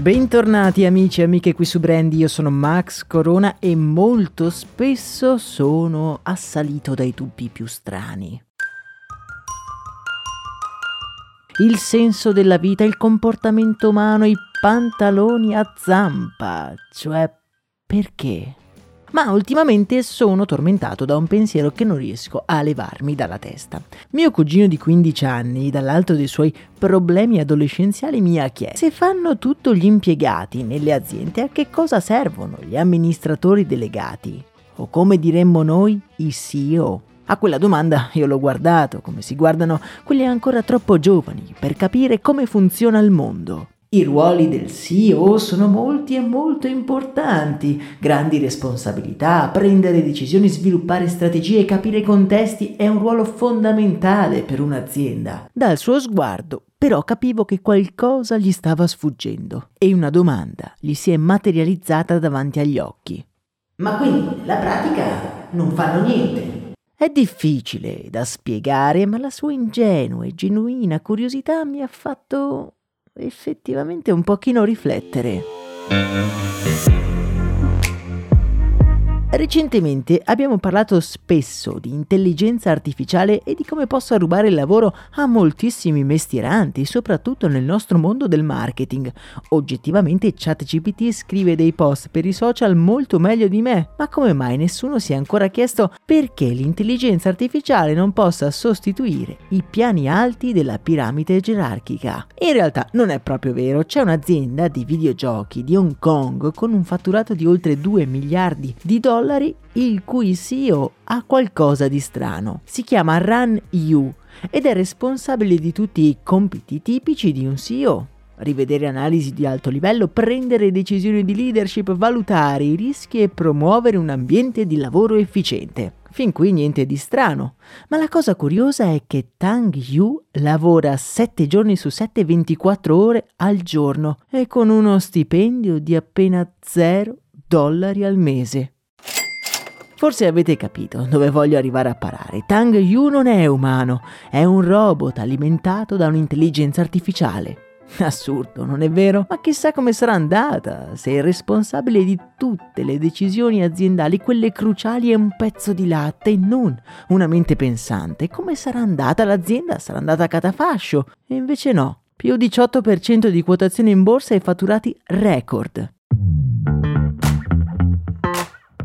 Bentornati amici e amiche qui su Brandy, io sono Max Corona e molto spesso sono assalito dai dubbi più strani. Il senso della vita, il comportamento umano, i pantaloni a zampa, cioè perché? Ma ultimamente sono tormentato da un pensiero che non riesco a levarmi dalla testa. Mio cugino di 15 anni, dall'alto dei suoi problemi adolescenziali, mi ha chiesto se fanno tutto gli impiegati nelle aziende a che cosa servono gli amministratori delegati o come diremmo noi i CEO. A quella domanda io l'ho guardato come si guardano quelli ancora troppo giovani per capire come funziona il mondo. I ruoli del CEO sono molti e molto importanti, grandi responsabilità, prendere decisioni, sviluppare strategie, capire i contesti è un ruolo fondamentale per un'azienda. Dal suo sguardo però capivo che qualcosa gli stava sfuggendo e una domanda gli si è materializzata davanti agli occhi. Ma quindi nella pratica non fanno niente? È difficile da spiegare, ma la sua ingenua e genuina curiosità mi ha fatto effettivamente un pochino riflettere. Recentemente abbiamo parlato spesso di intelligenza artificiale e di come possa rubare il lavoro a moltissimi mestieranti, soprattutto nel nostro mondo del marketing. Oggettivamente ChatGPT scrive dei post per i social molto meglio di me, ma come mai nessuno si è ancora chiesto perché l'intelligenza artificiale non possa sostituire i piani alti della piramide gerarchica? In realtà non è proprio vero, c'è un'azienda di videogiochi di Hong Kong con un fatturato di oltre 2 miliardi di dollari dollari, il cui CEO ha qualcosa di strano. Si chiama Ran Yu ed è responsabile di tutti i compiti tipici di un CEO. Rivedere analisi di alto livello, prendere decisioni di leadership, valutare i rischi e promuovere un ambiente di lavoro efficiente. Fin qui niente di strano, ma la cosa curiosa è che Tang Yu lavora 7 giorni su 7, 24 ore al giorno e con uno stipendio di appena 0 dollari al mese. Forse avete capito dove voglio arrivare a parare. Tang Yu non è umano, è un robot alimentato da un'intelligenza artificiale. Assurdo, non è vero? Ma chissà come sarà andata se il responsabile di tutte le decisioni aziendali, quelle cruciali, è un pezzo di latte e non una mente pensante. Come sarà andata l'azienda? Sarà andata a catafascio? E invece no, più 18% di quotazione in borsa e fatturati record.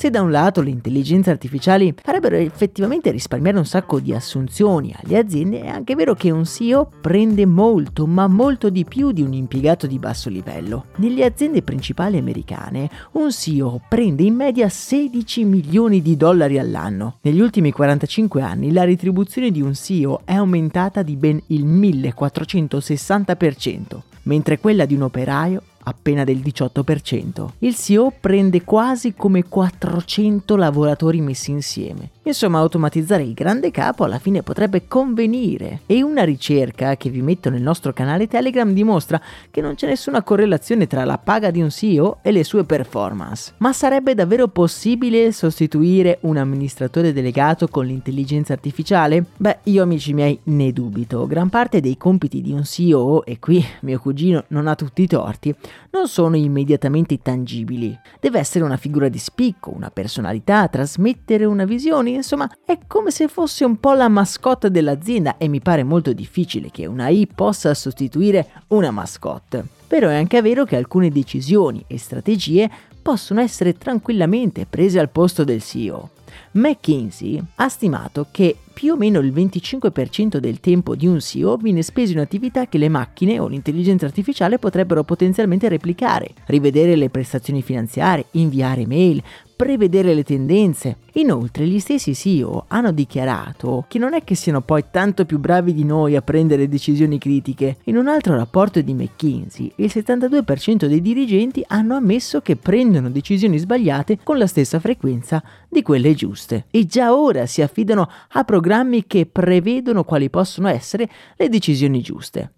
Se da un lato le intelligenze artificiali farebbero effettivamente risparmiare un sacco di assunzioni alle aziende, è anche vero che un CEO prende molto, ma molto di più di un impiegato di basso livello. Nelle aziende principali americane, un CEO prende in media 16 milioni di dollari all'anno. Negli ultimi 45 anni la retribuzione di un CEO è aumentata di ben il 1460%, mentre quella di un operaio appena del 18%. Il CEO prende quasi come 400 lavoratori messi insieme. Insomma, automatizzare il grande capo alla fine potrebbe convenire. E una ricerca che vi metto nel nostro canale Telegram dimostra che non c'è nessuna correlazione tra la paga di un CEO e le sue performance. Ma sarebbe davvero possibile sostituire un amministratore delegato con l'intelligenza artificiale? Beh, io amici miei ne dubito. Gran parte dei compiti di un CEO, e qui mio cugino non ha tutti i torti, non sono immediatamente tangibili. Deve essere una figura di spicco, una personalità, trasmettere una visione, insomma è come se fosse un po' la mascotte dell'azienda e mi pare molto difficile che una I possa sostituire una mascotte. Però è anche vero che alcune decisioni e strategie possono essere tranquillamente prese al posto del CEO. McKinsey ha stimato che più o meno il 25% del tempo di un CEO viene speso in attività che le macchine o l'intelligenza artificiale potrebbero potenzialmente replicare, rivedere le prestazioni finanziarie, inviare mail, prevedere le tendenze. Inoltre gli stessi CEO hanno dichiarato che non è che siano poi tanto più bravi di noi a prendere decisioni critiche. In un altro rapporto di McKinsey, il 72% dei dirigenti hanno ammesso che prendono decisioni sbagliate con la stessa frequenza di quelle giuste. E già ora si affidano a programmi che prevedono quali possono essere le decisioni giuste.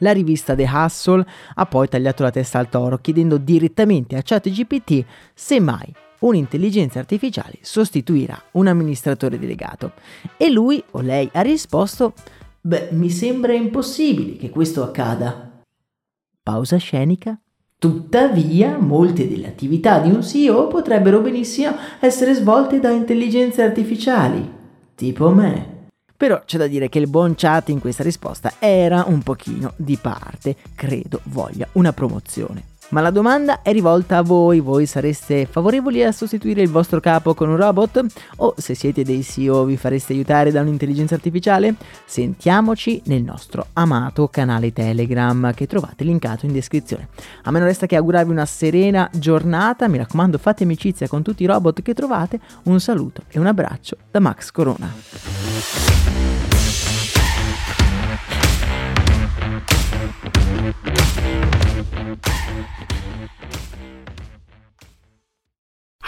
La rivista The Hustle ha poi tagliato la testa al toro chiedendo direttamente a ChatGPT se mai un'intelligenza artificiale sostituirà un amministratore delegato. E lui o lei ha risposto: Beh, mi sembra impossibile che questo accada. Pausa scenica. Tuttavia, molte delle attività di un CEO potrebbero benissimo essere svolte da intelligenze artificiali, tipo me. Però c'è da dire che il buon chat in questa risposta era un pochino di parte, credo voglia una promozione. Ma la domanda è rivolta a voi, voi sareste favorevoli a sostituire il vostro capo con un robot? O se siete dei CEO vi fareste aiutare da un'intelligenza artificiale? Sentiamoci nel nostro amato canale Telegram che trovate linkato in descrizione. A me non resta che augurarvi una serena giornata, mi raccomando fate amicizia con tutti i robot che trovate, un saluto e un abbraccio da Max Corona.